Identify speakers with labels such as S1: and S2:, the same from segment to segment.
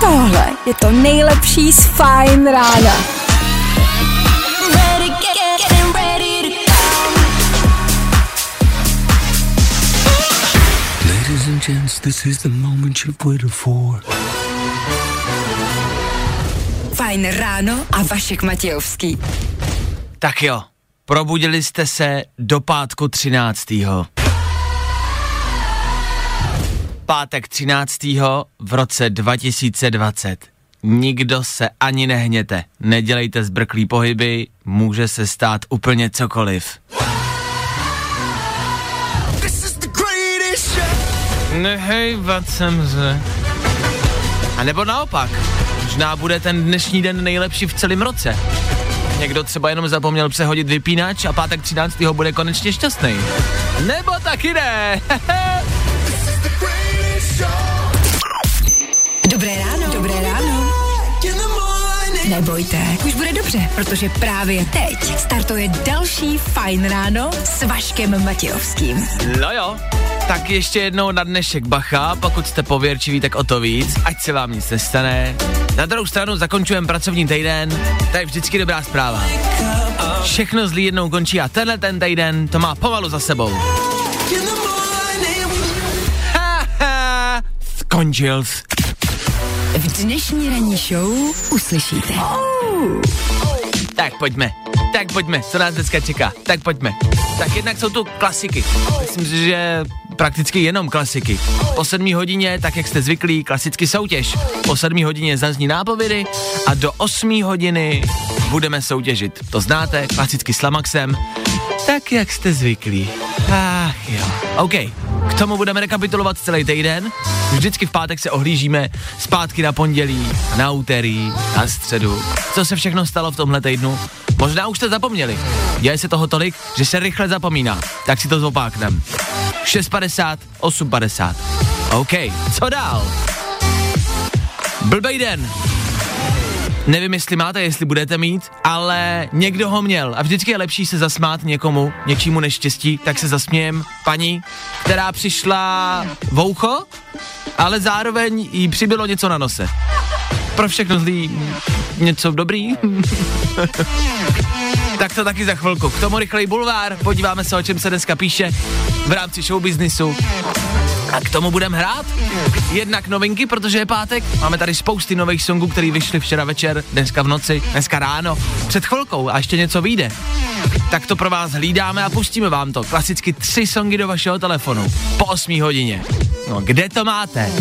S1: Tohle je to nejlepší z Fine rána.
S2: Ladies and gents, this is the moment you've waited for.
S1: Fajn ráno a Vašek Matějovský.
S3: Tak jo, probudili jste se do pátku 13. Pátek 13. v roce 2020. Nikdo se ani nehněte, nedělejte zbrklý pohyby, může se stát úplně cokoliv. Nehejvat jsem se. A nebo naopak, možná bude ten dnešní den nejlepší v celém roce. Někdo třeba jenom zapomněl přehodit vypínač a pátek 13. bude konečně šťastný. Nebo taky ne.
S1: Nebojte, už bude dobře, protože právě teď startuje další Fajn ráno s Vaškem Matějovským.
S3: no jo, tak ještě jednou na dnešek bacha, pokud jste pověrčiví, tak o to víc, ať se vám nic nestane. Na druhou stranu zakončujeme pracovní týden, to je vždycky dobrá zpráva. Všechno zlý jednou končí a tenhle ten týden to má pomalu za sebou. Ha, ha, skončil.
S1: V dnešní ranní show uslyšíte.
S3: Tak pojďme, tak pojďme, co nás dneska čeká, tak pojďme. Tak jednak jsou tu klasiky, myslím si, že prakticky jenom klasiky. Po sedmí hodině, tak jak jste zvyklí, klasicky soutěž. Po sedmí hodině zazní nápovědy a do osmí hodiny budeme soutěžit. To znáte, klasicky s Lamaxem, tak jak jste zvyklí. Ach jo, OK. K tomu budeme rekapitulovat celý týden. Vždycky v pátek se ohlížíme zpátky na pondělí, na úterý, na středu. Co se všechno stalo v tomhle týdnu? Možná už jste zapomněli. Děje se toho tolik, že se rychle zapomíná. Tak si to zopáknem. 6.50, 8.50. OK, co dál? Blbej den. Nevím, jestli máte, jestli budete mít, ale někdo ho měl a vždycky je lepší se zasmát někomu, něčímu neštěstí, tak se zasmějem paní, která přišla voucho, ale zároveň jí přibylo něco na nose. Pro všechno zlý něco dobrý. tak to taky za chvilku. K tomu rychlej bulvár, podíváme se, o čem se dneska píše v rámci showbiznisu. A k tomu budeme hrát. Jednak novinky, protože je pátek. Máme tady spousty nových songů, které vyšly včera večer, dneska v noci, dneska ráno, před chvilkou a ještě něco vyjde. Tak to pro vás hlídáme a pustíme vám to. Klasicky tři songy do vašeho telefonu. Po 8 hodině. No, kde to máte?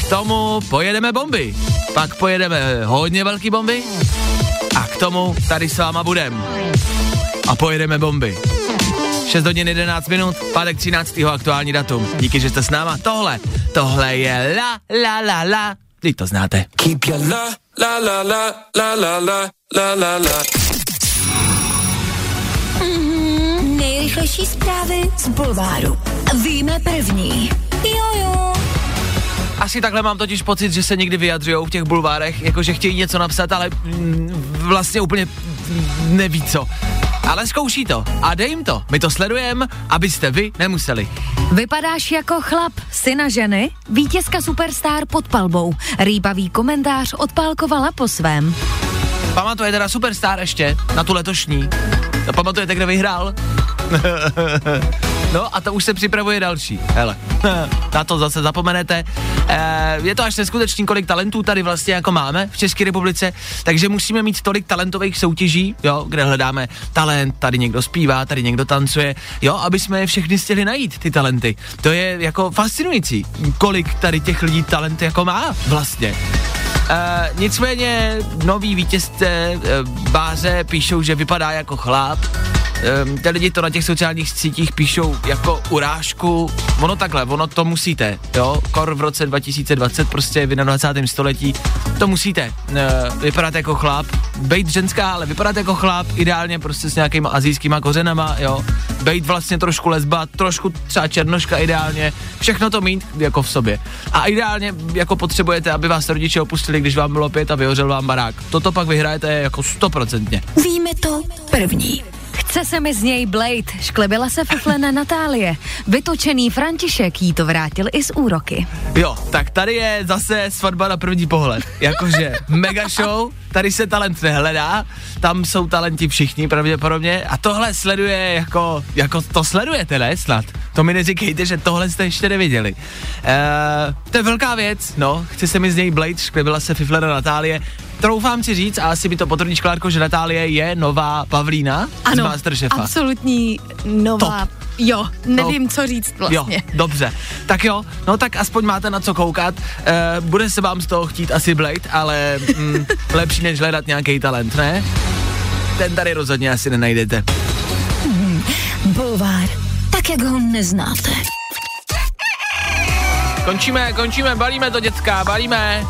S3: K tomu pojedeme bomby. Pak pojedeme hodně velký bomby. A k tomu tady s váma budem. A pojedeme bomby. 6 hodin 11 minut, pátek 13. aktuální datum. Díky, že jste s náma. Tohle, tohle je la la la la. Vy to znáte.
S2: Keep your la la la la la la la la la la.
S1: Nejrychlejší zprávy z Bulváru. Víme první. Jojo.
S3: Asi takhle mám totiž pocit, že se někdy vyjadřují v těch bulvárech, jakože chtějí něco napsat, ale mm, vlastně úplně mm, neví co. Ale zkouší to a dej jim to. My to sledujeme, abyste vy nemuseli.
S1: Vypadáš jako chlap, syna ženy, vítězka Superstar pod palbou. Rýpavý komentář odpálkovala po svém.
S3: Pamatujete na Superstar ještě? Na tu letošní? To pamatujete, kde vyhrál? no a to už se připravuje další. Hele, na to zase zapomenete. E, je to až neskutečný, kolik talentů tady vlastně jako máme v České republice, takže musíme mít tolik talentových soutěží, jo, kde hledáme talent, tady někdo zpívá, tady někdo tancuje, jo, aby jsme je všechny stihli najít, ty talenty. To je jako fascinující, kolik tady těch lidí talent jako má vlastně. Uh, nicméně noví vítězce uh, báře píšou, že vypadá jako chlap. Um, ty lidi to na těch sociálních sítích píšou jako urážku. Ono takhle, ono to musíte, jo. Kor v roce 2020, prostě v 21. století, to musíte. Uh, vypadat jako chlap, bejt ženská, ale vypadat jako chlap, ideálně prostě s nějakýma azijskýma kořenama, jo. Bejt vlastně trošku lesba, trošku třeba černoška ideálně, všechno to mít jako v sobě. A ideálně jako potřebujete, aby vás rodiče opustili, když vám bylo pět a vyhořel vám barák. Toto pak vyhrajete jako stoprocentně.
S1: Víme to první. Chce se mi z něj Blade, šklebila se fiflena Natálie. Vytočený František jí to vrátil i z úroky.
S3: Jo, tak tady je zase svatba na první pohled. Jakože mega show, tady se talent nehledá, tam jsou talenti všichni pravděpodobně a tohle sleduje jako, jako to sledujete, ne snad? To mi neříkejte, že tohle jste ještě neviděli. Uh, to je velká věc, no, chce se mi z něj Blade, šklebila se Fiflera Natálie, troufám si říct, a asi by to potvrdí Šklárko, že Natálie je nová Pavlína
S1: ano,
S3: z Masterchefa.
S1: absolutní nová.
S3: Top.
S1: Jo, nevím, no. co říct vlastně.
S3: Jo, dobře. Tak jo, no tak aspoň máte na co koukat. E, bude se vám z toho chtít asi Blade, ale mm, lepší než hledat nějaký talent, ne? Ten tady rozhodně asi nenajdete.
S1: Hmm, bulvár, tak jak ho neznáte.
S3: Končíme, končíme, balíme to, dětská, balíme.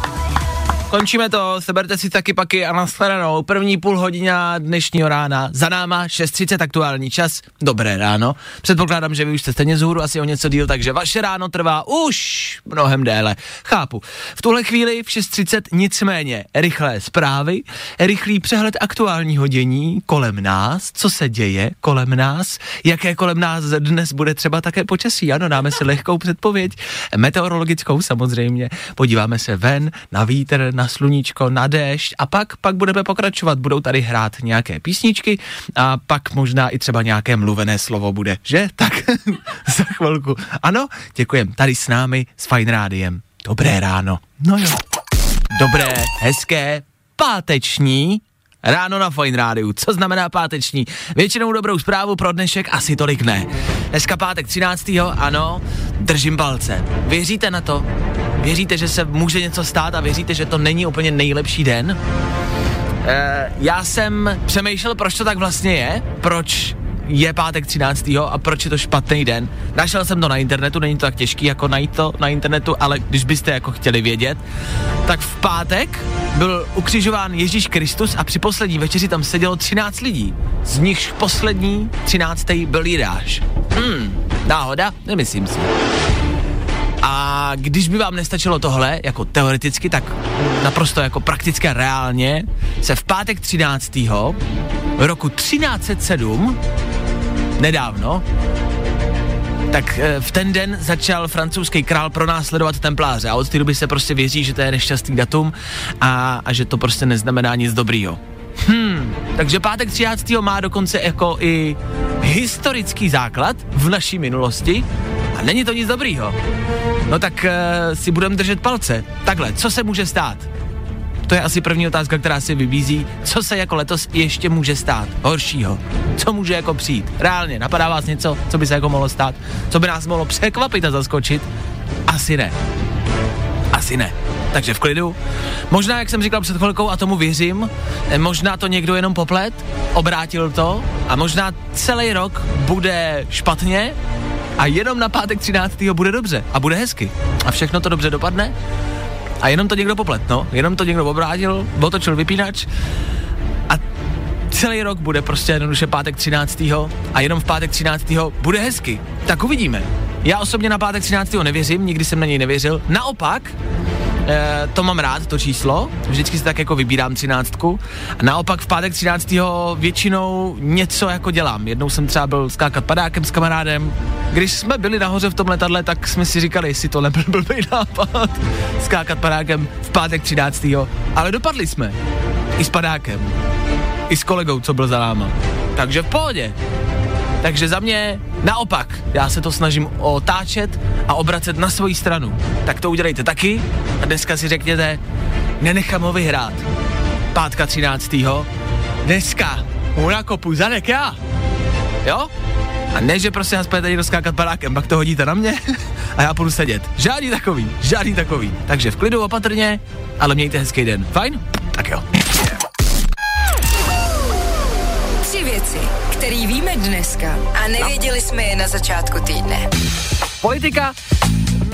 S3: Končíme to, seberte si taky paky a nashledanou. První půl hodina dnešního rána. Za náma 6.30 aktuální čas. Dobré ráno. Předpokládám, že vy už jste stejně z asi o něco díl, takže vaše ráno trvá už mnohem déle. Chápu. V tuhle chvíli v 6.30 nicméně rychlé zprávy, rychlý přehled aktuálního dění kolem nás, co se děje kolem nás, jaké kolem nás dnes bude třeba také počasí. Ano, dáme si lehkou předpověď, meteorologickou samozřejmě. Podíváme se ven, na vítr, na sluníčko, na déšť a pak, pak budeme pokračovat. Budou tady hrát nějaké písničky a pak možná i třeba nějaké mluvené slovo bude, že? Tak za chvilku. Ano, děkujem. Tady s námi s Fine Rádiem. Dobré ráno. No jo. Dobré, hezké, páteční Ráno na Fine Rádiu. Co znamená páteční? Většinou dobrou zprávu pro dnešek asi tolik ne. Dneska pátek 13. ano, držím palce. Věříte na to? Věříte, že se může něco stát a věříte, že to není úplně nejlepší den? E, já jsem přemýšlel, proč to tak vlastně je, proč je pátek 13. a proč je to špatný den. Našel jsem to na internetu, není to tak těžký jako najít to na internetu, ale když byste jako chtěli vědět, tak v pátek byl ukřižován Ježíš Kristus a při poslední večeři tam sedělo 13 lidí. Z nichž poslední 13. byl Jidáš. Hmm, náhoda? Nemyslím si. A když by vám nestačilo tohle, jako teoreticky, tak naprosto jako prakticky a reálně, se v pátek 13. roku 1307 nedávno, tak eh, v ten den začal francouzský král pronásledovat templáře a od té doby se prostě věří, že to je nešťastný datum a, a že to prostě neznamená nic dobrýho. Hmm, takže pátek 13. má dokonce jako i historický základ v naší minulosti a není to nic dobrýho. No tak uh, si budeme držet palce. Takhle, co se může stát? To je asi první otázka, která si vybízí. Co se jako letos ještě může stát? Horšího. Co může jako přijít? Reálně, napadá vás něco, co by se jako mohlo stát? Co by nás mohlo překvapit a zaskočit? Asi ne. Asi ne. Takže v klidu. Možná, jak jsem říkal před chvilkou, a tomu věřím, eh, možná to někdo jenom poplet, obrátil to a možná celý rok bude špatně a jenom na pátek 13. bude dobře a bude hezky. A všechno to dobře dopadne a jenom to někdo poplet, no. Jenom to někdo obrátil, otočil vypínač a celý rok bude prostě jednoduše pátek 13. a jenom v pátek 13. bude hezky. Tak uvidíme. Já osobně na pátek 13. nevěřím, nikdy jsem na něj nevěřil. Naopak, e, to mám rád, to číslo, vždycky si tak jako vybírám třináctku. A naopak v pátek 13. většinou něco jako dělám. Jednou jsem třeba byl skákat padákem s kamarádem. Když jsme byli nahoře v tom letadle, tak jsme si říkali, jestli to nebyl blbý nápad, skákat padákem v pátek 13. Ale dopadli jsme. I s padákem. I s kolegou, co byl za náma. Takže v pohodě. Takže za mě naopak, já se to snažím otáčet a obracet na svoji stranu. Tak to udělejte taky a dneska si řekněte, nenechám ho vyhrát. Pátka 13. Dneska mu nakopu zadek já. Jo? A ne, že prostě nás půjdete někdo skákat padákem, pak to hodíte na mě a já půjdu sedět. Žádný takový, žádný takový. Takže v klidu opatrně, ale mějte hezký den. Fajn? Tak jo.
S1: Tři věci, které víme dneska a nevěděli jsme je na začátku týdne.
S3: Politika.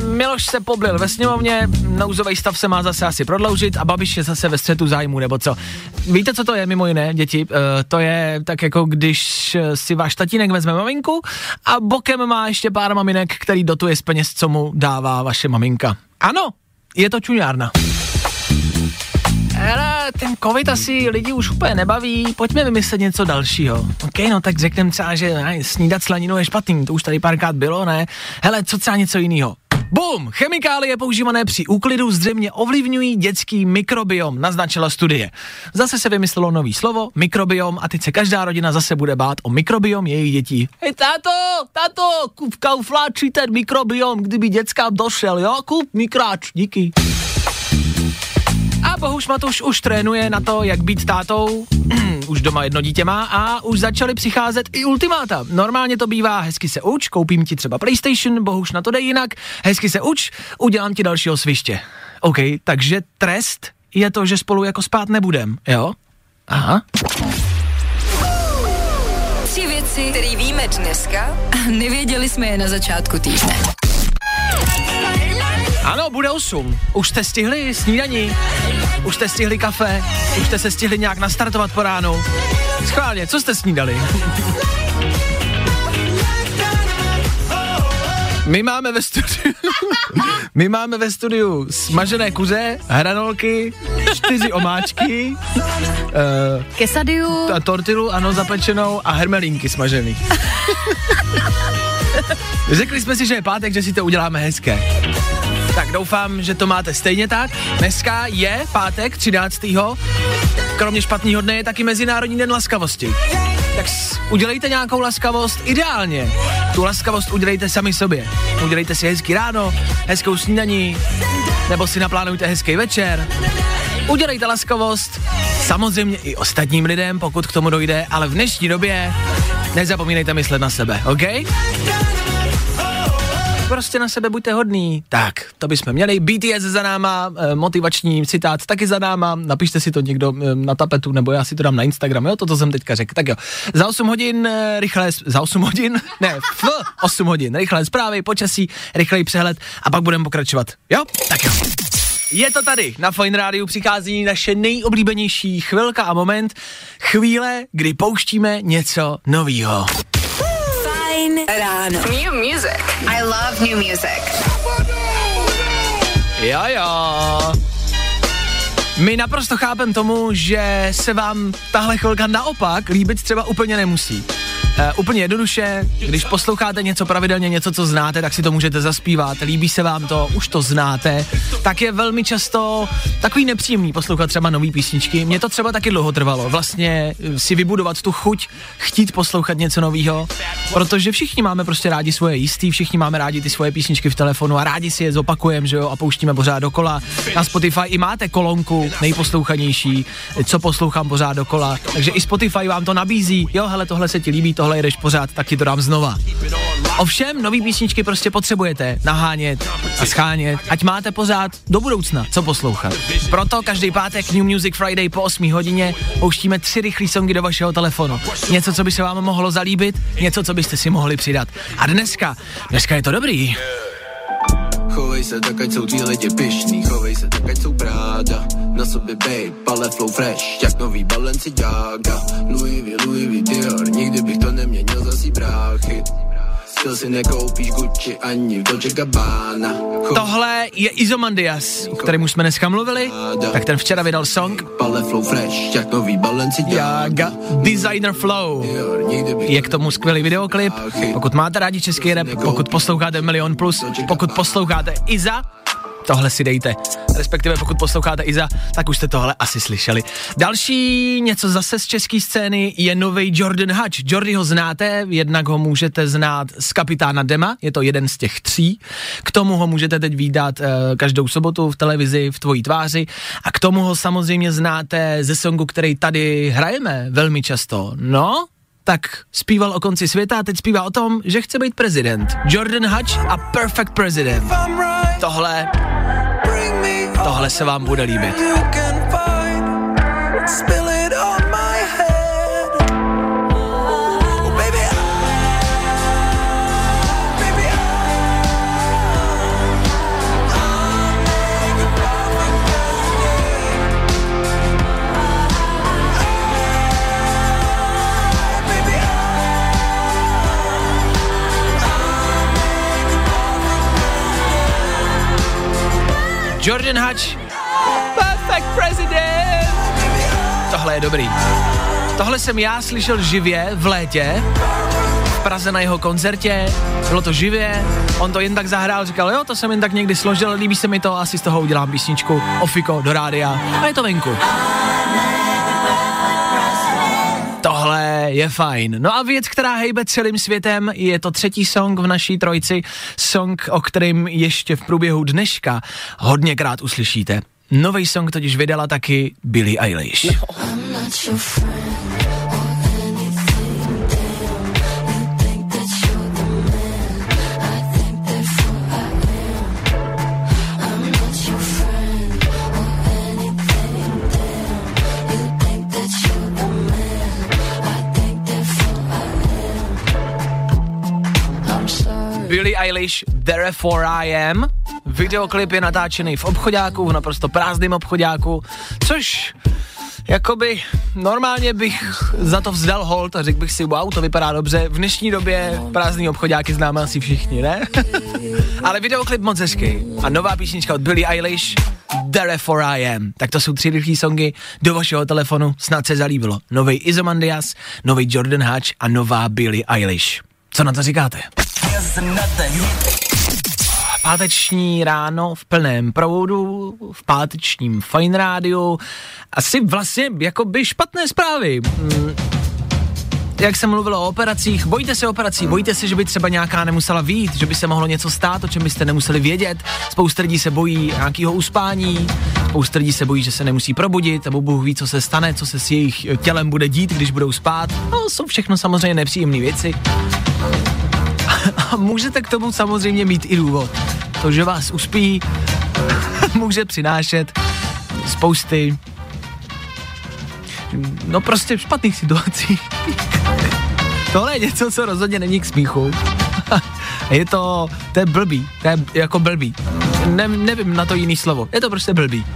S3: Miloš se poblil ve sněmovně, nouzový stav se má zase asi prodloužit a Babiš je zase ve střetu zájmu, nebo co. Víte, co to je mimo jiné, děti? E, to je tak jako když si váš tatínek vezme maminku a bokem má ještě pár maminek, který dotuje z peněz, co mu dává vaše maminka. Ano, je to čuňárna. Ale ten covid asi lidi už úplně nebaví, pojďme vymyslet něco dalšího. OK, no tak řekneme třeba, že ne, snídat slaninu je špatný, to už tady párkrát bylo, ne? Hele, co třeba něco jiného? Bum! Chemikálie používané při úklidu zřejmě ovlivňují dětský mikrobiom, naznačila studie. Zase se vymyslelo nový slovo, mikrobiom, a teď se každá rodina zase bude bát o mikrobiom jejich dětí. Hej, táto, táto, kup kaufláči ten mikrobiom, kdyby děcka došel, jo? Kup mikráč, díky. Bohuš Matuš už trénuje na to, jak být tátou, už doma jedno dítě má a už začaly přicházet i ultimáta. Normálně to bývá, hezky se uč, koupím ti třeba PlayStation, Bohuš na to jde jinak, hezky se uč, udělám ti dalšího sviště. OK, takže trest je to, že spolu jako spát nebudem, jo? Aha.
S1: Tři věci, které víme dneska a nevěděli jsme je na začátku týdne.
S3: Ano, bude 8. Už jste stihli snídaní, už jste stihli kafe, už jste se stihli nějak nastartovat po ránu. Schválně, co jste snídali? My máme ve studiu, my máme ve studiu smažené kuře, hranolky, čtyři omáčky, uh,
S1: Kesadiu.
S3: a tortilu, ano, zapečenou a hermelínky smažený. Řekli jsme si, že je pátek, že si to uděláme hezké. Tak doufám, že to máte stejně tak. Dneska je pátek 13. Kromě špatného dne je taky Mezinárodní den laskavosti. Tak udělejte nějakou laskavost ideálně. Tu laskavost udělejte sami sobě. Udělejte si hezký ráno, hezkou snídaní, nebo si naplánujte hezký večer. Udělejte laskavost samozřejmě i ostatním lidem, pokud k tomu dojde, ale v dnešní době nezapomínejte myslet na sebe, OK? Prostě na sebe buďte hodný. Tak, to bychom měli. BTS za náma, eh, motivační citát taky za náma. Napište si to někdo eh, na tapetu, nebo já si to dám na Instagram, jo, to, jsem teďka řekl. Tak jo, za 8 hodin eh, rychlé, s- za 8 hodin, ne, v 8 hodin, rychlé zprávy, počasí, rychlej přehled a pak budeme pokračovat. Jo? Tak jo. Je to tady, na Fine Radio přichází naše nejoblíbenější chvilka a moment, chvíle, kdy pouštíme něco novýho.
S1: Fajn ráno.
S4: New music. I love new music.
S3: Jo, jo. My naprosto chápem tomu, že se vám tahle chvilka naopak líbit třeba úplně nemusí. Uh, úplně jednoduše, když posloucháte něco pravidelně, něco, co znáte, tak si to můžete zaspívat, líbí se vám to, už to znáte, tak je velmi často takový nepříjemný poslouchat třeba nový písničky. Mně to třeba taky dlouho trvalo, vlastně eh, si vybudovat tu chuť, chtít poslouchat něco nového, protože všichni máme prostě rádi svoje jistý, všichni máme rádi ty svoje písničky v telefonu a rádi si je zopakujeme, že jo, a pouštíme pořád dokola. Na Spotify i máte kolonku nejposlouchanější, co poslouchám pořád dokola, takže i Spotify vám to nabízí, jo, hele, tohle se ti líbí, tohle jedeš pořád, tak ti to dám znova. Ovšem, nový písničky prostě potřebujete nahánět a schánět, ať máte pořád do budoucna co poslouchat. Proto každý pátek New Music Friday po 8 hodině pouštíme tři rychlé songy do vašeho telefonu. Něco, co by se vám mohlo zalíbit, něco, co byste si mohli přidat. A dneska, dneska je to dobrý.
S5: Chovej se tak, ať jsou tví lidi pišný Chovej se tak, ať jsou Prada Na sobě babe, ale flow fresh Jak nový Balenciaga Louis V, Louis V, Dior Nikdy bych to neměnil za si bráchy. Styl si nekoupíš Gucci ani v Dolce Gabbana.
S3: Tohle je Izomandias, o kterém už jsme dneska mluvili, tak ten včera vydal song.
S5: Ale flow fresh Jak nový Balenciaga
S3: Jaga. Designer Flow. Je k tomu skvělý videoklip. Pokud máte rádi český rap, pokud posloucháte Milion Plus, pokud posloucháte Iza, tohle si dejte. Respektive pokud posloucháte Iza, tak už jste tohle asi slyšeli. Další něco zase z české scény je nový Jordan Hutch. Jordy ho znáte, jednak ho můžete znát z Kapitána Dema, je to jeden z těch tří. K tomu ho můžete teď výdat uh, každou sobotu v televizi v tvojí tváři a k tomu ho samozřejmě znáte ze songu, který tady hrajeme velmi často. No, tak zpíval o konci světa a teď zpívá o tom, že chce být prezident. Jordan Hutch a Perfect President. Tohle, tohle se vám bude líbit. Jordan Hutch, Perfect President! tohle je dobrý. Tohle jsem já slyšel živě v létě, v Praze na jeho koncertě, bylo to živě, on to jen tak zahrál, říkal, jo, to jsem jen tak někdy složil, líbí se mi to, asi z toho udělám písničku, ofiko, do rádia, a je to venku. Je fajn. No a věc, která hejbe celým světem, je to třetí song v naší trojci, song, o kterém ještě v průběhu dneška hodněkrát uslyšíte. Nový song totiž vydala taky Billie Eilish. Billie Eilish, Therefore I Am. Videoklip je natáčený v obchodáku, v naprosto prázdném obchodáku, což jakoby normálně bych za to vzdal hold a řekl bych si, wow, to vypadá dobře. V dnešní době prázdný obchodáky známe asi všichni, ne? Ale videoklip moc hezký. A nová písnička od Billie Eilish, Therefore I Am. Tak to jsou tři rychlé songy do vašeho telefonu, snad se zalíbilo. Nový Izomandias, nový Jordan Hatch a nová Billie Eilish. Co na to říkáte? Páteční ráno v plném proudu, v pátečním Fine Rádiu. Asi vlastně jako by špatné zprávy. Hmm. Jak jsem mluvil o operacích, bojíte se operací, bojíte se, že by třeba nějaká nemusela vít, že by se mohlo něco stát, o čem byste nemuseli vědět. Spousta lidí se bojí nějakého uspání, spousta lidí se bojí, že se nemusí probudit, nebo Bůh ví, co se stane, co se s jejich tělem bude dít, když budou spát. No, jsou všechno samozřejmě nepříjemné věci. Můžete k tomu samozřejmě mít i důvod. To, že vás uspí, může přinášet spousty no prostě špatných situací. Tohle je něco, co rozhodně není k smíchu. je to, to je blbý, to je jako blbý. Ne, nevím na to jiný slovo, je to prostě blbý.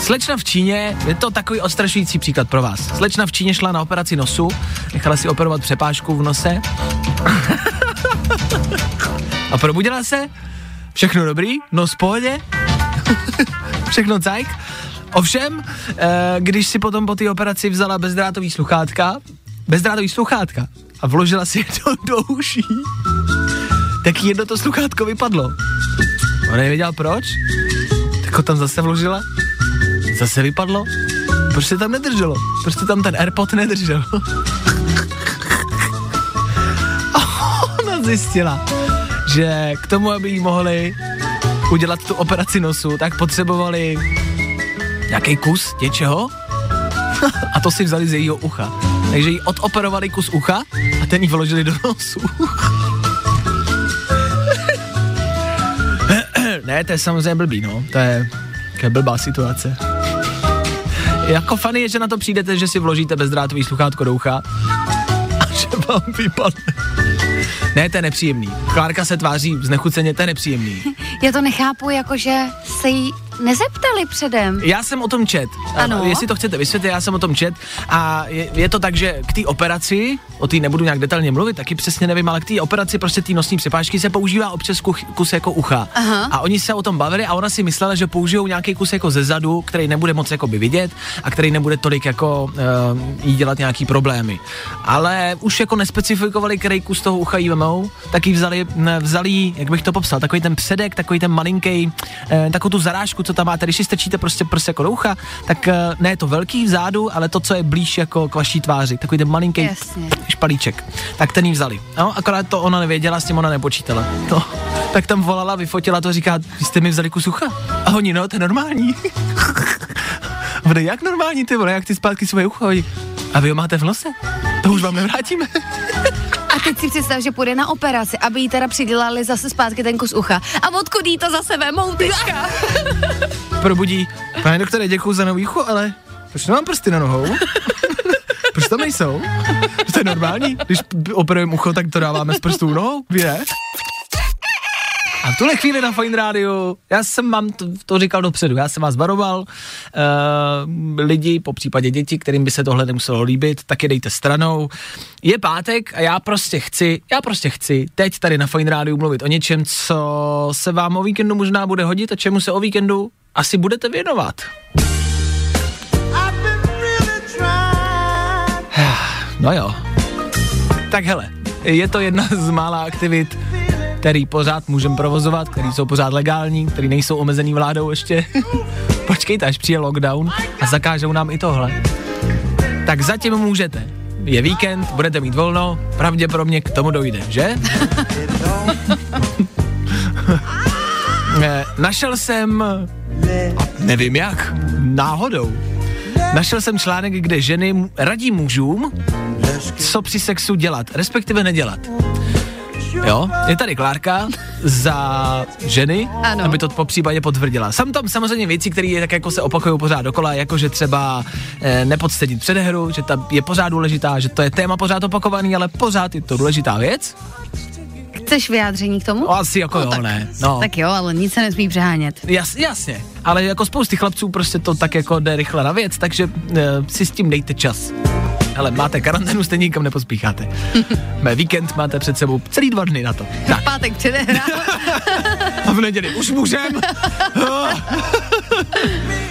S3: Slečna v Číně, je to takový ostrašující příklad pro vás. Slečna v Číně šla na operaci nosu, nechala si operovat přepážku v nose a probudila se, všechno dobrý, nos v pohodě, všechno cajk. Ovšem, eh, když si potom po té operaci vzala bezdrátový sluchátka, bezdrátový sluchátka a vložila si je do, do uší, tak jedno to sluchátko vypadlo. On nevěděl proč, tak ho tam zase vložila, zase vypadlo, proč se tam nedrželo, proč se tam ten Airpod nedržel. zjistila, že k tomu, aby jí mohli udělat tu operaci nosu, tak potřebovali nějaký kus něčeho a to si vzali z jejího ucha. Takže jí odoperovali kus ucha a ten jí vložili do nosu. ne, to je samozřejmě blbý, no. To je, to je blbá situace. Jako fany je, že na to přijdete, že si vložíte bezdrátový sluchátko do ucha a že vám vypadne. Ne, to je nepříjemný. Klárka se tváří znechuceně, to je nepříjemný.
S6: Já to nechápu, jakože se jí nezeptali předem.
S3: Já jsem o tom čet.
S6: Ano.
S3: A jestli to chcete vysvětlit, já jsem o tom čet. A je, je to tak, že k té operaci, o té nebudu nějak detailně mluvit, taky přesně nevím, ale k té operaci prostě té nosní přepážky se používá občas kuch, kus jako ucha.
S6: Aha.
S3: A oni se o tom bavili a ona si myslela, že použijou nějaký kus jako ze zadu, který nebude moc jako by vidět a který nebude tolik jako uh, jí dělat nějaký problémy. Ale už jako nespecifikovali, který kus toho ucha jí vemou, tak jí vzali, vzali, jak bych to popsal, takový ten předek, takový ten malinký, uh, takovou tu zarážku, co tam máte, když si strčíte prostě prostě jako do ucha, tak uh, ne je to velký vzadu, ale to, co je blíž jako k vaší tváři, takový ten malinký
S6: Jasně.
S3: špalíček. Tak ten jí vzali. No, akorát to ona nevěděla, s tím ona nepočítala. No, tak tam volala, vyfotila to, říká, vy jste mi vzali kus ucha. A oni, no, to je normální. Bude jak normální, ty vole, jak ty zpátky svoje ucho. A vy ho máte v nose? To už vám nevrátíme.
S6: A teď si představ, že půjde na operaci, aby jí teda přidělali zase zpátky ten kus ucha. A odkud jí to zase vemou teďka?
S3: Probudí, pane doktore, děkuji za nový ucho, ale proč nemám prsty na nohou? Proč tam nejsou? To je normální, když operujeme ucho, tak to dáváme z prstů nohou, ne? A v tuhle chvíli na Fine Radio, já jsem vám to, to říkal dopředu, já jsem vás varoval, uh, lidi, po případě děti, kterým by se tohle nemuselo líbit, tak je dejte stranou. Je pátek a já prostě chci, já prostě chci teď tady na Fine Radio mluvit o něčem, co se vám o víkendu možná bude hodit a čemu se o víkendu asi budete věnovat. No jo. Tak hele, je to jedna z mála aktivit, který pořád můžeme provozovat, který jsou pořád legální, který nejsou omezený vládou ještě. Počkejte, až přijde lockdown a zakážou nám i tohle. Tak zatím můžete. Je víkend, budete mít volno, pravděpodobně k tomu dojde, že? Eh, Našel jsem, nevím jak, náhodou, našel jsem článek, kde ženy radí mužům, co při sexu dělat, respektive nedělat. Jo, je tady Klárka za ženy,
S6: Ano.
S3: aby to po případě potvrdila. Sam tam samozřejmě věci, které tak jako se opakují pořád dokola, jako že třeba e, nepodstedit předehru, že ta je pořád důležitá, že to je téma pořád opakovaný, ale pořád je to důležitá věc.
S6: Chceš vyjádření k tomu?
S3: No, asi jako jo,
S6: tak,
S3: ne. No.
S6: tak jo, ale nic se nesmí přehánět.
S3: Jas, jasně, ale jako spousty chlapců prostě to tak jako jde rychle na věc, takže e, si s tím dejte čas. Hele, máte karanténu, stejně nikam nepospícháte. Mé víkend máte před sebou celý dva dny na to. Tak,
S6: Pátek předehra.
S3: a v neděli už můžem.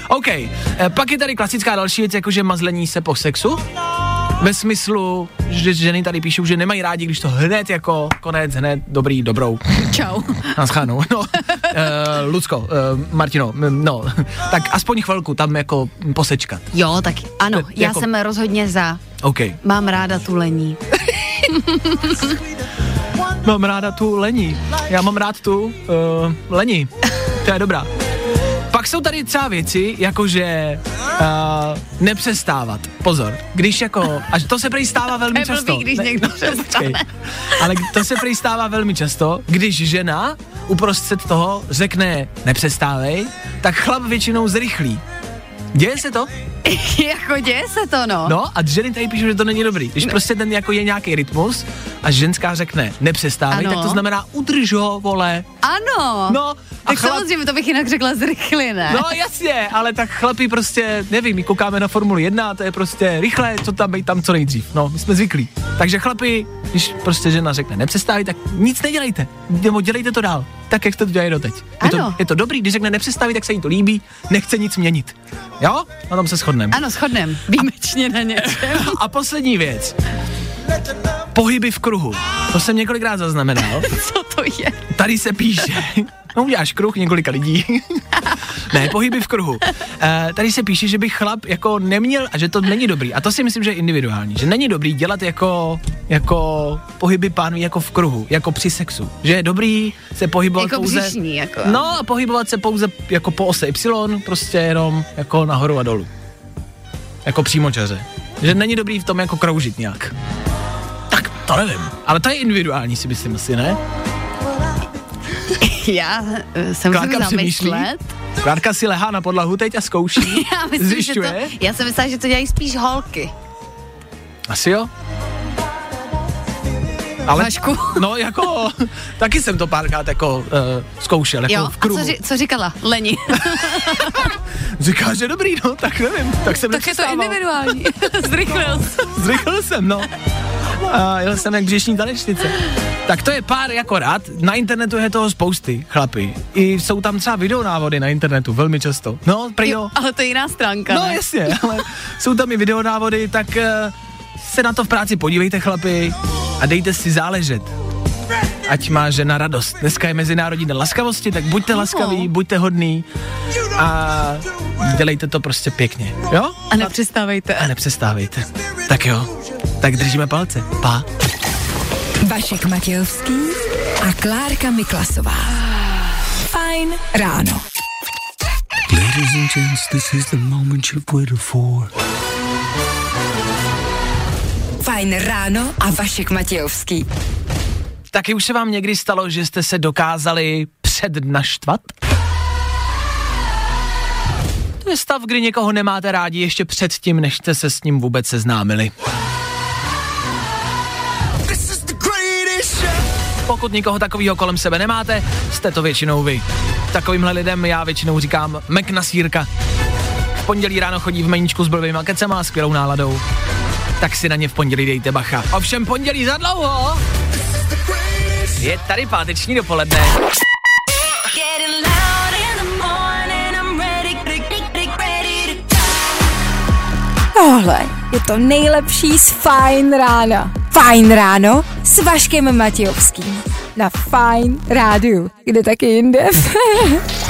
S3: OK, e, pak je tady klasická další věc, jakože mazlení se po sexu. Ve smyslu, že ženy tady píšou, že nemají rádi, když to hned jako konec, hned dobrý, dobrou.
S6: Čau.
S3: Naschánou. No, uh, Lucko, uh, Martino, no, tak aspoň chvilku tam jako posečkat.
S6: Jo, tak ano,
S3: To-
S6: já
S3: jako-
S6: jsem rozhodně za.
S3: OK.
S6: Mám ráda tu lení.
S3: Mám ráda tu lení. Já mám rád tu uh, lení. To je dobrá. Pak jsou tady třeba věci, jakože uh, nepřestávat. Pozor, když jako, až to se prý stává velmi
S6: je
S3: často.
S6: blbý, když někdo přestane.
S3: počkej. Ale to se prý stává velmi často, když žena uprostřed toho řekne nepřestávej, tak chlap většinou zrychlí. Děje se to?
S6: jako děje se to, no.
S3: No a ženy tady píšou, že to není dobrý. Když prostě ten jako je nějaký rytmus a ženská řekne nepřestávej,
S6: Ano.
S3: tak to znamená udrž ho, vole.
S6: Ano.
S3: No, a
S6: tak
S3: chlap-
S6: samozřejmě to bych jinak řekla zrychli, ne?
S3: No jasně, ale tak chlapi prostě, nevím, my koukáme na Formuli 1 a to je prostě rychle, co tam být tam co nejdřív. No, my jsme zvyklí. Takže chlapi, když prostě žena řekne nepřestávaj, tak nic nedělejte. Nebo dělejte to dál, tak jak jste to dělali doteď. Je to,
S6: Ano.
S3: je to dobrý, když řekne nepřestaví, tak se jí to líbí, nechce nic měnit. Jo? Na tom se shodneme.
S6: Ano, shodnem. Výjimečně na něčem.
S3: A poslední věc. Pohyby v kruhu. To jsem několikrát zaznamenal.
S6: Co to je?
S3: Tady se píše, no uděláš kruh několika lidí. ne, pohyby v kruhu. E, tady se píše, že by chlap jako neměl, a že to není dobrý. A to si myslím, že je individuální. Že není dobrý dělat jako, jako pohyby pánů jako v kruhu, jako při sexu. Že je dobrý se pohybovat
S6: Jako
S3: pouze...
S6: břišní, jako.
S3: No a pohybovat se pouze jako po ose Y, prostě jenom jako nahoru a dolů. Jako přímočaře. Že není dobrý v tom jako kroužit nějak. To nevím. Ale to je individuální, si myslím asi, ne?
S6: Já eh, jsem
S3: Klárka
S6: se zamyslet.
S3: Klárka si lehá na podlahu teď a zkouší.
S6: Já myslím, že
S3: Zjišťuje.
S6: to, já jsem myslela, že to dělají spíš holky.
S3: Asi jo. Ale,
S6: Vašku.
S3: no jako, taky jsem to párkrát jako uh, zkoušel, jako
S6: Jo,
S3: v
S6: a
S3: kruhu.
S6: co, ři, co říkala? Leni.
S3: Říká, že dobrý, no, tak nevím, tak jsem
S6: tak je to individuální. Zrychlil jsi.
S3: Zrychlil jsem, no. A jel jsem jak břešní tanečnice. Tak to je pár jako rád. Na internetu je toho spousty, chlapi. I jsou tam třeba videonávody na internetu, velmi často. No, prý
S6: ale to je jiná stránka,
S3: No
S6: ne?
S3: jasně, ale jsou tam i videonávody, tak uh, se na to v práci podívejte, chlapi, a dejte si záležet. Ať má žena radost. Dneska je Mezinárodní den laskavosti, tak buďte laskaví, buďte hodný a dělejte to prostě pěkně. Jo?
S6: A nepřestávejte.
S3: A nepřestávejte. Tak jo, tak držíme palce. Pa.
S1: Vašek Matějovský a Klárka Miklasová. Fajn ráno.
S7: Ladies and gents, this is the moment you've waited for.
S1: Fajn ráno a Vašek Matějovský.
S3: Taky už se vám někdy stalo, že jste se dokázali přednaštvat? To je stav, kdy někoho nemáte rádi ještě předtím, než jste se s ním vůbec seznámili. Pokud nikoho takového kolem sebe nemáte, jste to většinou vy. Takovýmhle lidem já většinou říkám mek na sírka. V pondělí ráno chodí v meníčku s blbýma kecema a skvělou náladou. Tak si na ně v pondělí dejte bacha. Ovšem pondělí za dlouho. Je tady páteční dopoledne.
S1: Tohle je to nejlepší z Fajn rána. Fajn ráno s Vaškem Matějovským. Na Fajn rádiu. Kde taky jinde?